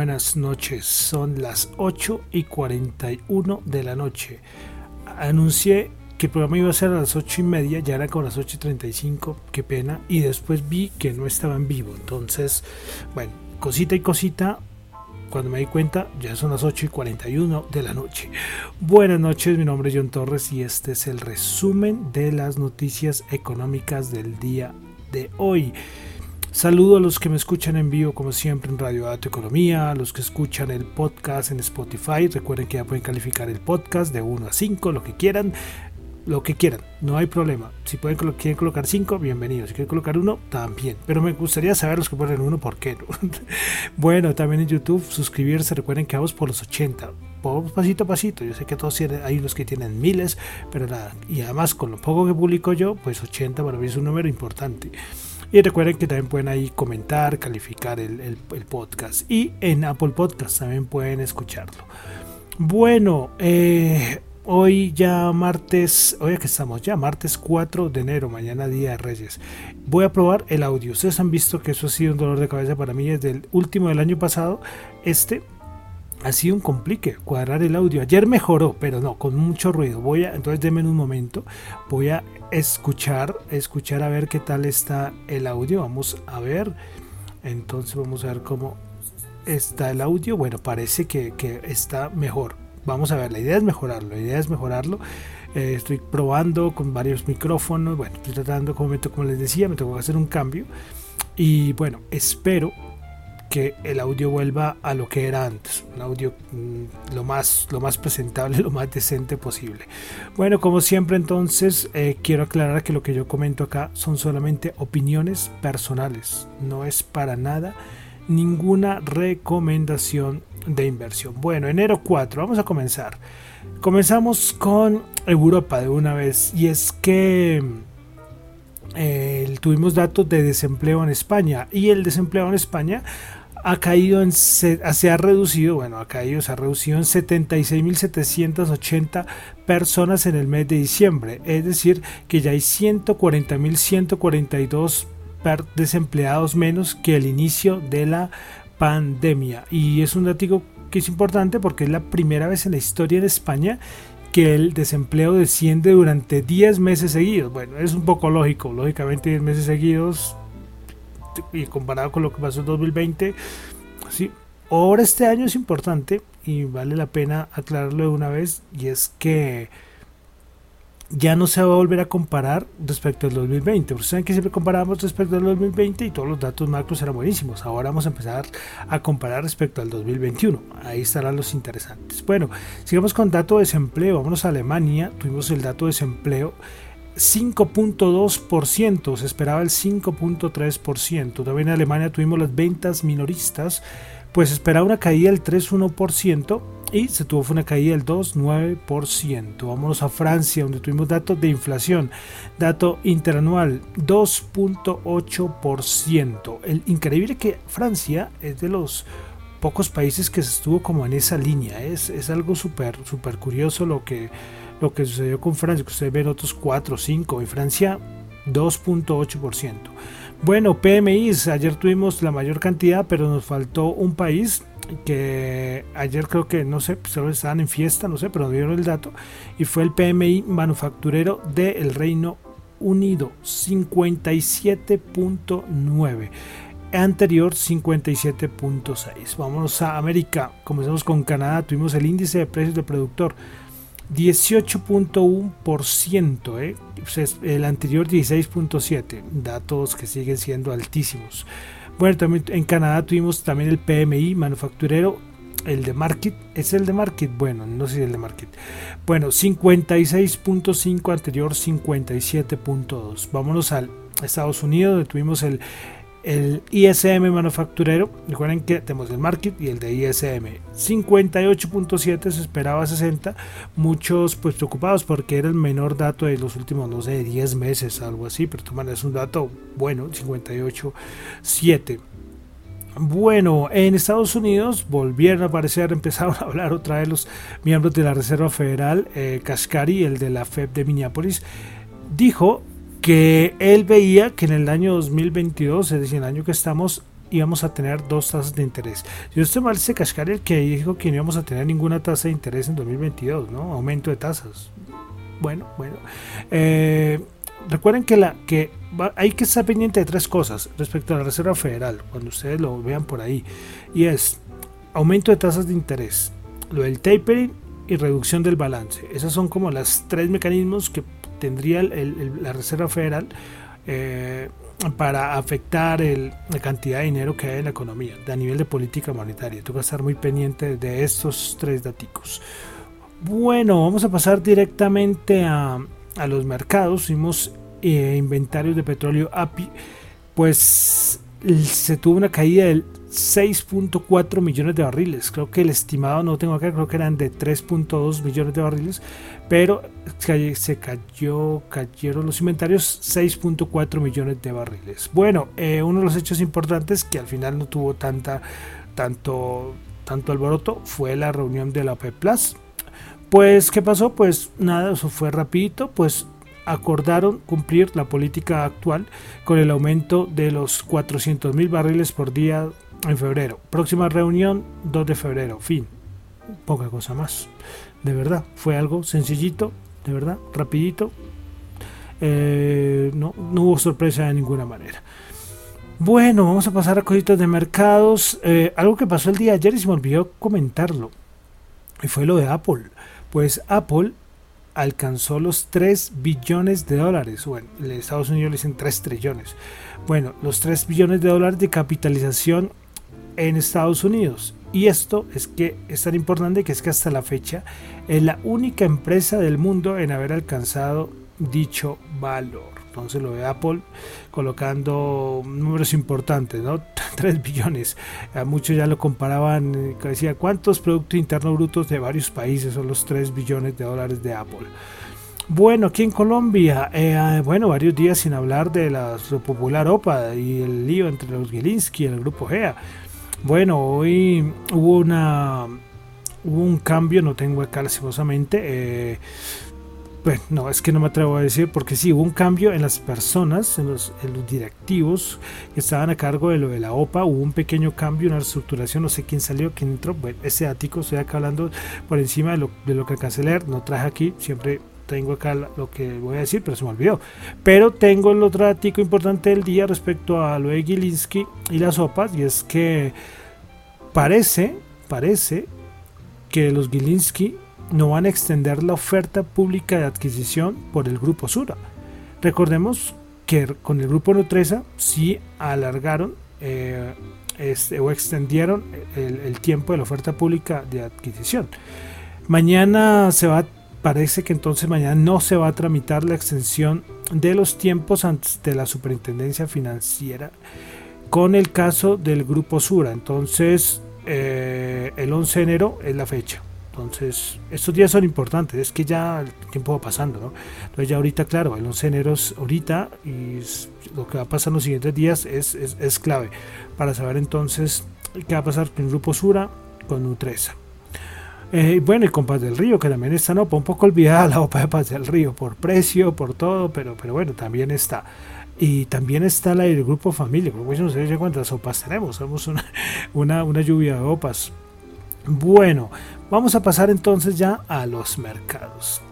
Buenas noches, son las 8 y 41 de la noche. Anuncié que el programa iba a ser a las 8 y media, ya era con las 8 y 35, qué pena, y después vi que no estaba en vivo. Entonces, bueno, cosita y cosita, cuando me di cuenta ya son las 8 y 41 de la noche. Buenas noches, mi nombre es John Torres y este es el resumen de las noticias económicas del día de hoy. Saludo a los que me escuchan en vivo como siempre en Radio Dato Economía, a los que escuchan el podcast en Spotify. Recuerden que ya pueden calificar el podcast de 1 a 5, lo que quieran, lo que quieran, no hay problema. Si pueden quieren colocar 5, bienvenidos. Si quieren colocar 1, también. Pero me gustaría saber los que ponen 1, ¿por qué no? bueno, también en YouTube, suscribirse. Recuerden que vamos por los 80 pasito a pasito. Yo sé que todos hay unos que tienen miles, pero nada. Y además, con lo poco que publico yo, pues 80 para mí es un número importante. Y recuerden que también pueden ahí comentar, calificar el, podcast. Y en Apple Podcast también pueden escucharlo. Bueno, eh, hoy ya martes, hoy que estamos ya martes 4 de enero, mañana día de Reyes. Voy a probar el audio. Ustedes han visto que eso ha sido un dolor de cabeza para mí desde el último del año pasado. Este ha sido un complique cuadrar el audio. Ayer mejoró, pero no, con mucho ruido. Voy a, entonces denme un momento. Voy a escuchar, escuchar a ver qué tal está el audio. Vamos a ver. Entonces vamos a ver cómo está el audio. Bueno, parece que, está mejor. Vamos a ver, la idea es mejorarlo. La idea es mejorarlo. Eh, estoy probando con varios micrófonos. Bueno, estoy tratando, como, como les decía, me tengo que hacer un cambio. Y bueno, espero que el audio vuelva a lo que era antes, un audio mm, lo, más, lo más presentable, lo más decente posible. Bueno, como siempre entonces eh, quiero aclarar que lo que yo comento acá son solamente opiniones personales, no es para nada ninguna recomendación de inversión. Bueno, enero 4, vamos a comenzar. Comenzamos con Europa de una vez y es que eh, tuvimos datos de desempleo en España y el desempleo en España ha caído en se, ha reducido, bueno, ha caído, se ha reducido en 76.780 personas en el mes de diciembre, es decir, que ya hay 140.142 desempleados menos que el inicio de la pandemia. Y es un dato que es importante porque es la primera vez en la historia de España que el desempleo desciende durante 10 meses seguidos. Bueno, es un poco lógico, lógicamente 10 meses seguidos y comparado con lo que pasó en 2020, sí. Ahora este año es importante y vale la pena aclararlo de una vez y es que ya no se va a volver a comparar respecto al 2020. Ustedes saben que siempre comparamos respecto al 2020 y todos los datos macros eran buenísimos. Ahora vamos a empezar a comparar respecto al 2021. Ahí estarán los interesantes. Bueno, sigamos con dato de desempleo. Vámonos a Alemania. Tuvimos el dato de desempleo 5.2%, se esperaba el 5.3%. También en Alemania tuvimos las ventas minoristas, pues esperaba una caída del 3.1% y se tuvo una caída del 2.9%. Vámonos a Francia, donde tuvimos datos de inflación, dato interanual 2.8%. El increíble que Francia es de los pocos países que se estuvo como en esa línea. Es, es algo súper súper curioso lo que lo que sucedió con Francia, que ustedes ven otros 4 o 5, y Francia 2.8%. Bueno, PMI, ayer tuvimos la mayor cantidad, pero nos faltó un país que ayer creo que, no sé, solo estaban en fiesta, no sé, pero dieron el dato, y fue el PMI manufacturero del Reino Unido 57.9 anterior 57.6. Vámonos a América. Comenzamos con Canadá. Tuvimos el índice de precios del productor 18.1%. ¿eh? El anterior 16.7. Datos que siguen siendo altísimos. Bueno, también en Canadá tuvimos también el PMI manufacturero. El de Market, ¿es el de Market? Bueno, no sé si es el de Market. Bueno, 56.5 anterior 57.2. Vámonos al Estados Unidos, donde tuvimos el el ISM manufacturero, recuerden que tenemos el market y el de ISM 58.7 se esperaba 60, muchos pues preocupados porque era el menor dato de los últimos no sé 10 meses, algo así, pero es un dato bueno, 58.7. Bueno, en Estados Unidos volvieron a aparecer, empezaron a hablar otra vez los miembros de la Reserva Federal, eh, el de la FED de Minneapolis, dijo que él veía que en el año 2022, es decir, en el año que estamos, íbamos a tener dos tasas de interés. Yo estoy mal, se cascar el que dijo que no íbamos a tener ninguna tasa de interés en 2022, ¿no? Aumento de tasas. Bueno, bueno. Eh, recuerden que, la, que hay que estar pendiente de tres cosas respecto a la Reserva Federal, cuando ustedes lo vean por ahí, y es aumento de tasas de interés, lo del tapering y reducción del balance. Esos son como los tres mecanismos que tendría la Reserva Federal eh, para afectar la cantidad de dinero que hay en la economía a nivel de política monetaria. Tengo que estar muy pendiente de estos tres datos. Bueno, vamos a pasar directamente a, los mercados. Vimos eh, inventarios de petróleo API, pues se tuvo una caída del 6.4 millones de barriles. Creo que el estimado, no tengo acá, creo que eran de 3.2 millones de barriles, pero se cayó, cayeron los inventarios 6.4 millones de barriles. Bueno, eh, uno de los hechos importantes que al final no tuvo tanta, tanto, tanto alboroto fue la reunión de la OPEP Plus. Pues, ¿qué pasó? Pues nada, eso fue rapidito, pues acordaron cumplir la política actual con el aumento de los 400 mil barriles por día en febrero. Próxima reunión 2 de febrero. Fin. Poca cosa más. De verdad. Fue algo sencillito. De verdad. Rapidito. Eh, no, hubo sorpresa de ninguna manera. Bueno, vamos a pasar a cositas de mercados. Eh, algo que pasó el día de ayer y se me olvidó comentarlo. Y fue lo de Apple. Pues Apple alcanzó los 3 billones de dólares. Bueno, en Estados Unidos le dicen 3 trillones. Bueno, los 3 billones de dólares de capitalización en Estados Unidos. Y esto es que es tan importante que es que hasta la fecha es la única empresa del mundo en haber alcanzado dicho valor. Entonces lo de Apple colocando números importantes, ¿no? 3 billones. Muchos ya lo comparaban, eh, decía, ¿cuántos Productos Internos Brutos de varios países son los 3 billones de dólares de Apple? Bueno, aquí en Colombia, eh, bueno, varios días sin hablar de la popular OPA y el lío entre los Gilinski y el grupo GEA. Bueno, hoy hubo una hubo un cambio, no tengo acá lastimosamente. Eh, bueno, no, es que no me atrevo a decir porque sí, hubo un cambio en las personas, en los, directivos que estaban a cargo de lo de la OPA, hubo un pequeño cambio, una reestructuración, no sé quién salió, quién entró, bueno, ese ático, estoy acá hablando por encima de lo, de lo que alcancé a no traje aquí, siempre tengo acá lo que voy a decir, pero se me olvidó. Pero tengo el otro ático importante del día respecto a lo de Gilinski y las OPAs, y es que parece, parece que los Gilinski no van a extender la oferta pública de adquisición por el grupo Sura. Recordemos que con el grupo Nutresa sí alargaron eh, este, o extendieron el, tiempo de la oferta pública de adquisición. Mañana se va, parece que entonces mañana no se va a tramitar la extensión de los tiempos ante la superintendencia financiera con el caso del grupo Sura. Entonces, eh, el 11 de enero es la fecha. Entonces, estos días son importantes, es que ya el tiempo va pasando, ¿no? Entonces ya ahorita, claro, el 11 de enero es ahorita y lo que va a pasar en los siguientes días es, es, clave para saber entonces qué va a pasar con el Grupo Sura, con Nutresa. Eh, bueno, y con Paz del Río, que también está, ¿no? Un poco olvidada la OPA de Paz del Río, por precio, por todo, pero, pero bueno, también está. Y también está la del grupo familia, porque no sé cuántas OPAs tenemos, somos una, una, una lluvia de OPAs. Bueno, vamos a pasar entonces ya a los mercados.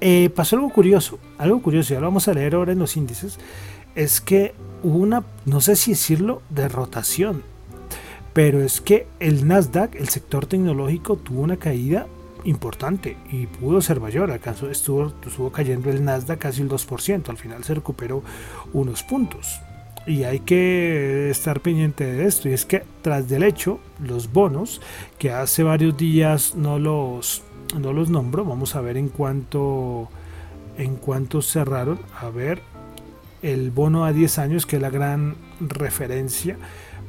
eh, pasó algo curioso, algo curioso, ya lo vamos a leer ahora en los índices, es que hubo una, no sé si decirlo, de rotación, pero es que el Nasdaq, el sector tecnológico, tuvo una caída importante y pudo ser mayor. Acaso estuvo, estuvo cayendo el Nasdaq casi el 2%, al final se recuperó unos puntos. Y hay que estar pendiente de esto. Y es que tras del hecho, los bonos, que hace varios días no los, no los nombro, vamos a ver en cuánto, en cuánto cerraron. A ver, el bono a 10 años, que es la gran referencia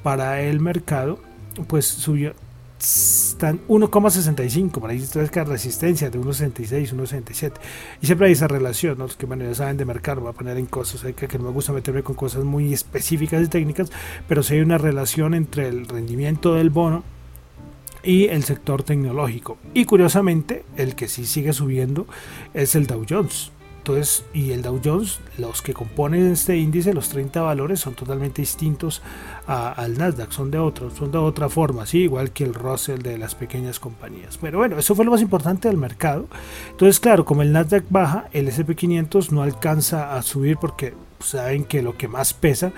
para el mercado, pues subió están 1,65, por ahí está resistencia de 1,66, 1,67. Y siempre hay esa relación, ¿no? los que bueno, ya saben de mercado, voy a poner en cosas, hay que, que no me gusta meterme con cosas muy específicas y técnicas, pero si hay una relación entre el rendimiento del bono y el sector tecnológico. Y curiosamente, el que sí sigue subiendo es el Dow Jones. Entonces, y el Dow Jones, los que componen este índice, los 30 valores, son totalmente distintos al Nasdaq, son de otro, son de otra forma, ¿sí? igual que el Russell de las pequeñas compañías. Pero bueno, eso fue lo más importante del mercado. Entonces, claro, como el Nasdaq baja, el SP500 no alcanza a subir porque saben que lo que más pesa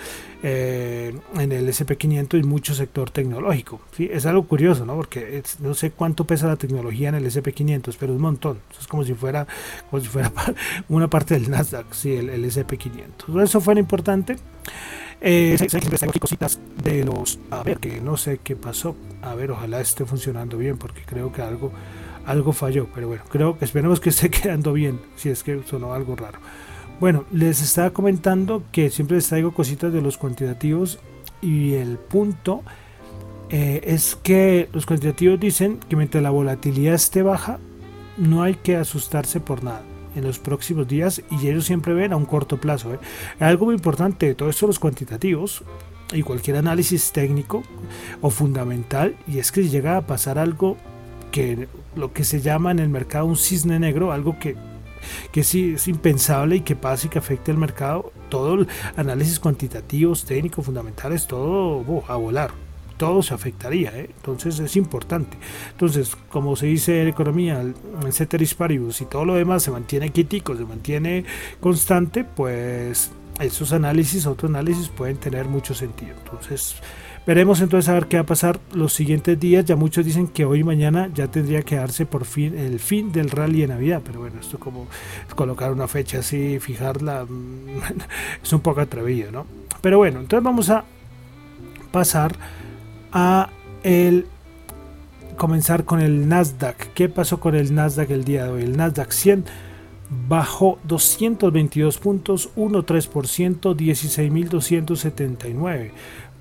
eh, en el SP500 es mucho sector tecnológico. ¿sí? Es algo curioso, ¿no? Porque no sé cuánto pesa la tecnología en el SP500, pero es un montón. Es como si fuera, como si fuera una parte del Nasdaq, ¿sí? el, SP500. Eso fue importante. Eh, cositas de los. A ver, que no sé qué pasó. A ver, ojalá esté funcionando bien, porque creo que algo, algo falló. Pero bueno, creo que esperemos que esté quedando bien, si es que sonó algo raro. Bueno, les estaba comentando que siempre les traigo cositas de los cuantitativos y el punto eh, es que los cuantitativos dicen que mientras la volatilidad esté baja, no hay que asustarse por nada en los próximos días y ellos siempre ven a un corto plazo. ¿eh? Algo muy importante de todo esto los cuantitativos y cualquier análisis técnico o fundamental y es que llega a pasar algo que lo que se llama en el mercado un cisne negro, algo que que sí es impensable y que pase y que afecte al mercado, todo el análisis cuantitativos, técnicos, fundamentales, todo a volar todo se afectaría, ¿eh? entonces es importante. Entonces, como se dice en economía, el ceteris paribus y todo lo demás se mantiene crítico, se mantiene constante, pues esos análisis, otros análisis pueden tener mucho sentido. Entonces, Veremos entonces a ver qué va a pasar los siguientes días. Ya muchos dicen que hoy y mañana ya tendría que darse por fin el fin del rally de Navidad. Pero bueno, esto como colocar una fecha así, fijarla, es un poco atrevido, ¿no? Pero bueno, entonces vamos a pasar a el comenzar con el Nasdaq. ¿Qué pasó con el Nasdaq el día de hoy? El Nasdaq 100 bajó 222 puntos, 1,3%, 16.279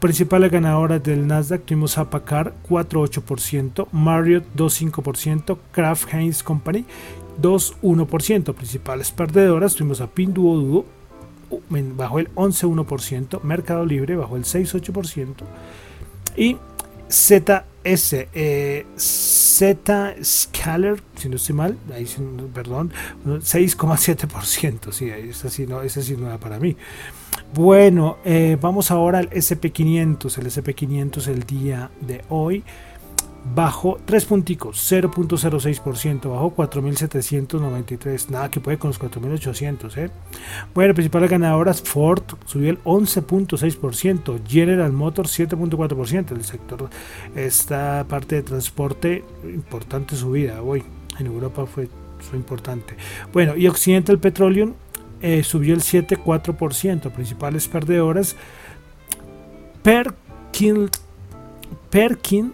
principales ganadoras del Nasdaq tuvimos a Packard 4,8%, Marriott 2,5%, Kraft Heinz Company 2,1%. Principales perdedoras tuvimos a Pinduoduo bajo el 11,1%, Mercado Libre bajo el 6,8% y ZS, eh, Z Scaler, si no estoy mal, ahí, perdón, 6,7%. Sí, esa sí, no, esa sí no era para mí. Bueno, eh, vamos ahora al SP500. El SP500 el día de hoy bajó 3 punticos, 0.06%, bajó 4.793, nada que puede con los 4.800. ¿eh? Bueno, principales ganadoras, Ford subió el 11.6%, General Motors 7.4%, el sector, esta parte de transporte, importante subida hoy, en Europa fue, fue importante. Bueno, y Occidental Petroleum eh, subió el 7,4%. Principales perdedoras. Perkin, Perkin,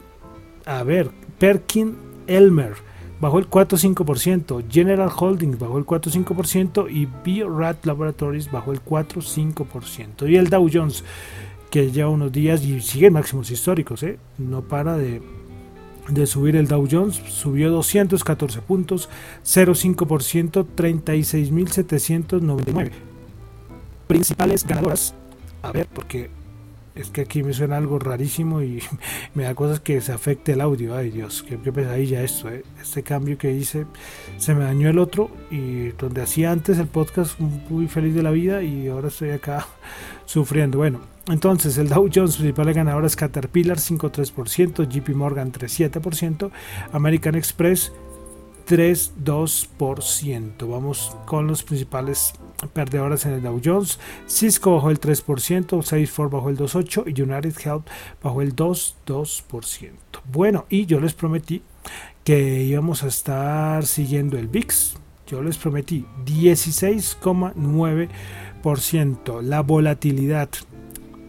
a ver, Perkin Elmer bajó el 4,5%, General Holdings bajó el 4,5% y BioRat Laboratories bajó el 4,5%. Y el Dow Jones, que lleva unos días y sigue máximos históricos, ¿eh? no para de, de subir el Dow Jones, subió 214 puntos, 0,5%, 36.799. Principales ganadoras, a ver, porque es que aquí me suena algo rarísimo y me da cosas que se afecte el audio. Ay Dios, qué, qué pesadilla esto. ¿eh? Este cambio que hice, se me dañó el otro y donde hacía antes el podcast muy feliz de la vida y ahora estoy acá sufriendo. Bueno, entonces, el Dow Jones principal ganador es Caterpillar 5,3%, JP Morgan 3,7%, American Express 3,2%. Vamos con los principales perdedores en el Dow Jones. Cisco bajó el 3%, Salesforce bajó el 2,8% y United Health bajó el 2,2%. Bueno, y yo les prometí que íbamos a estar siguiendo el VIX. Yo les prometí 16,9%. La volatilidad,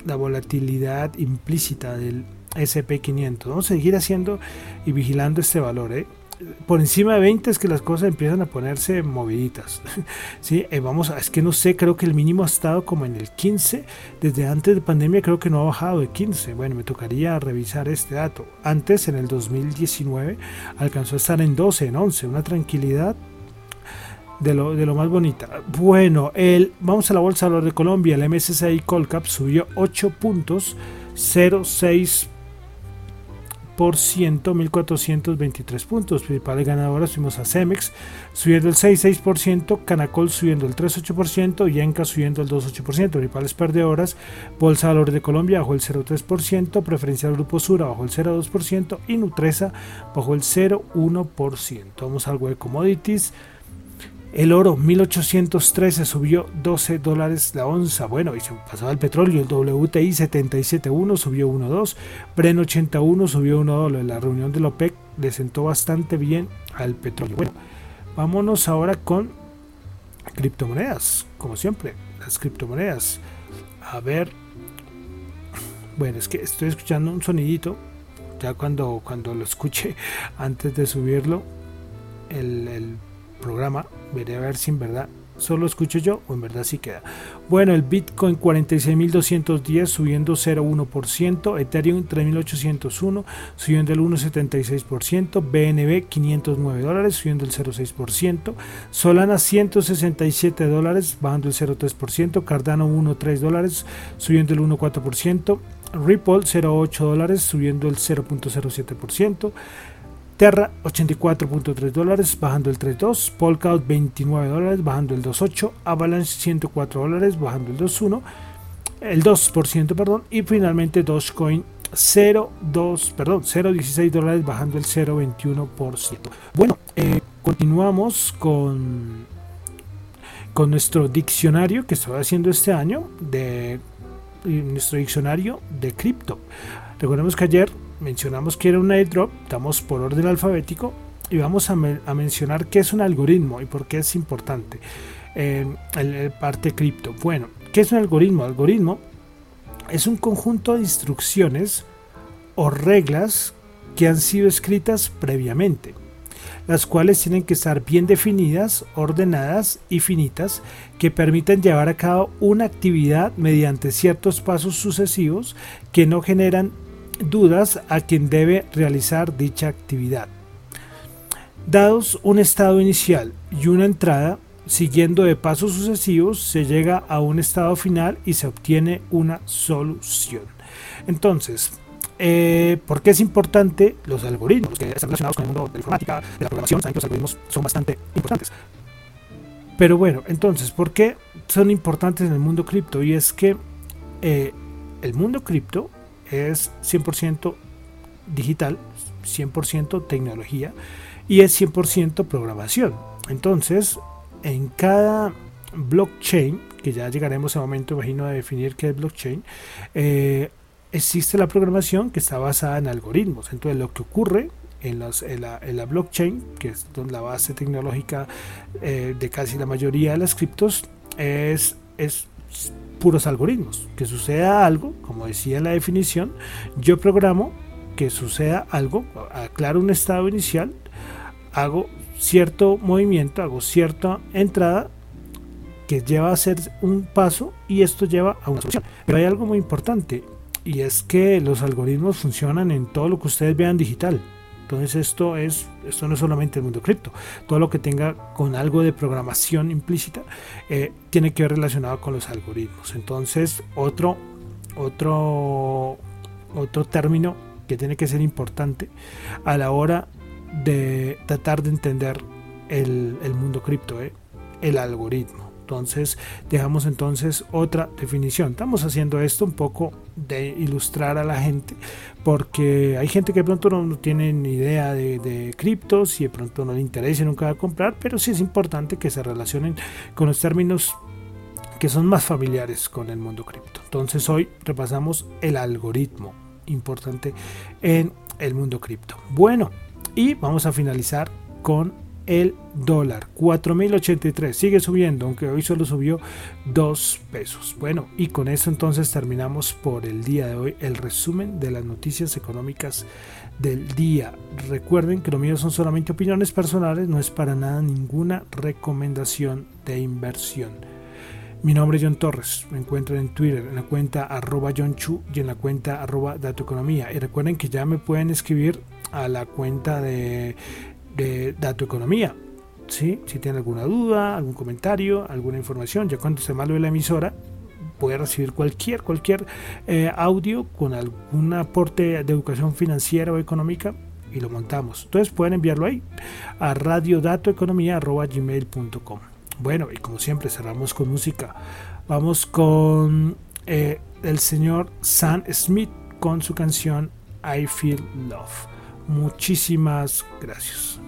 la volatilidad implícita del SP500. Vamos a seguir haciendo y vigilando este valor. ¿eh? por encima de 20 es que las cosas empiezan a ponerse moviditas. ¿sí? Eh, vamos a, es que no sé, creo que el mínimo ha estado como en el 15. Desde antes de pandemia creo que no ha bajado de 15. Bueno, me tocaría revisar este dato. Antes, en el 2019, alcanzó a estar en 12, en 11. Una tranquilidad de lo, de más bonita. Bueno, vamos a la Bolsa de de Colombia. El MSCI Colcap subió 8 puntos, 0,6 1.423 puntos. Principales ganadoras fuimos a Cemex subiendo el 6,6%, Canacol subiendo el 3,8% y Enca subiendo el 2,8%. Principales perdedoras, Bolsa de Valores de Colombia bajó el 0,3%, Preferencial Grupo Sura bajó el 0,2% y Nutresa bajó el 0,1%. Vamos a algo de commodities. El oro 1813 subió 12 dólares la onza. Bueno, y se pasaba el petróleo. El WTI 77.1 subió 1.2. Bren 81 subió 1 dólar. La reunión de la OPEC le sentó bastante bien al petróleo. Bueno, vámonos ahora con criptomonedas. Como siempre, las criptomonedas. A ver. Bueno, es que estoy escuchando un sonidito. Ya cuando, cuando lo escuche antes de subirlo, el, el programa. Veré a ver si en verdad solo escucho yo o en verdad sí queda. Bueno, el Bitcoin 46.210 subiendo 0,1%, Ethereum 3.801 subiendo el 1,76%, BNB 509 dólares subiendo el 0,6%, Solana 167 dólares bajando el 0,3%, Cardano 1,3 dólares subiendo el 1,4%, Ripple 0,8 dólares subiendo el 0,07%, Terra 84.3 dólares bajando el 3.2, Polkadot 29 dólares bajando el 2.8, Avalanche 104 dólares bajando el 2.1, el 2% perdón y finalmente Dogecoin 0.2 perdón 0.16 dólares bajando el 0.21%. Bueno, eh, continuamos con con nuestro diccionario que estoy haciendo este año de nuestro diccionario de cripto. Recordemos que ayer mencionamos que era un airdrop, estamos por orden alfabético y vamos a, mencionar qué es un algoritmo y por qué es importante. Eh, el, parte cripto. Bueno, ¿qué es un algoritmo? Algoritmo es un conjunto de instrucciones o reglas que han sido escritas previamente, las cuales tienen que estar bien definidas, ordenadas y finitas, que permiten llevar a cabo una actividad mediante ciertos pasos sucesivos que no generan dudas a quien debe realizar dicha actividad. Dados un estado inicial y una entrada, siguiendo de pasos sucesivos, se llega a un estado final y se obtiene una solución. Entonces, eh, ¿por qué es importante los algoritmos? que están relacionados con el mundo de la informática, de la programación, saben que los algoritmos son bastante importantes. Pero bueno, entonces, ¿por qué son importantes en el mundo cripto? Y es que eh, el mundo cripto es 100% digital, 100% tecnología y es 100% programación. Entonces, en cada blockchain, que ya llegaremos a un momento, imagino, a definir qué es blockchain, eh, existe la programación que está basada en algoritmos. Entonces, lo que ocurre en, la, blockchain, que es la base tecnológica eh, de casi la mayoría de las criptos, es, es puros algoritmos. Que suceda algo, como decía la definición, yo programo que suceda algo, aclaro un estado inicial, hago cierto movimiento, hago cierta entrada que lleva a hacer un paso y esto lleva a una solución. Pero hay algo muy importante y es que los algoritmos funcionan en todo lo que ustedes vean digital. Entonces esto es esto no es solamente el mundo cripto, todo lo que tenga con algo de programación implícita eh, tiene que ver relacionado con los algoritmos. Entonces otro otro otro término que tiene que ser importante a la hora de tratar de entender el, mundo cripto, eh, el algoritmo. Entonces dejamos entonces otra definición. Estamos haciendo esto un poco de ilustrar a la gente, porque hay gente que de pronto no, tiene ni idea de, criptos y de pronto no le interesa y nunca va a comprar, pero sí es importante que se relacionen con los términos que son más familiares con el mundo cripto. Entonces hoy repasamos el algoritmo importante en el mundo cripto. Bueno, y vamos a finalizar con el dólar. 4.083. Sigue subiendo, aunque hoy solo subió 2 pesos. Bueno, y con eso entonces terminamos por el día de hoy el resumen de las noticias económicas del día. Recuerden que lo mío son solamente opiniones personales, no es para nada ninguna recomendación de inversión. Mi nombre es John Torres, me encuentran en Twitter en la cuenta arroba John Chu y en la cuenta arroba Datoeconomía. Y recuerden que ya me pueden escribir a la cuenta de de Dato Economía. ¿sí? Si tiene alguna duda, algún comentario, alguna información, ya cuando se malo de la emisora, puede recibir cualquier, cualquier eh, audio con algún aporte de educación financiera o económica y lo montamos. Entonces pueden enviarlo ahí a radiodatoeconomía.gmail.com Bueno, y como siempre cerramos con música. Vamos con eh, el señor Sam Smith con su canción I Feel Love. Muchísimas gracias.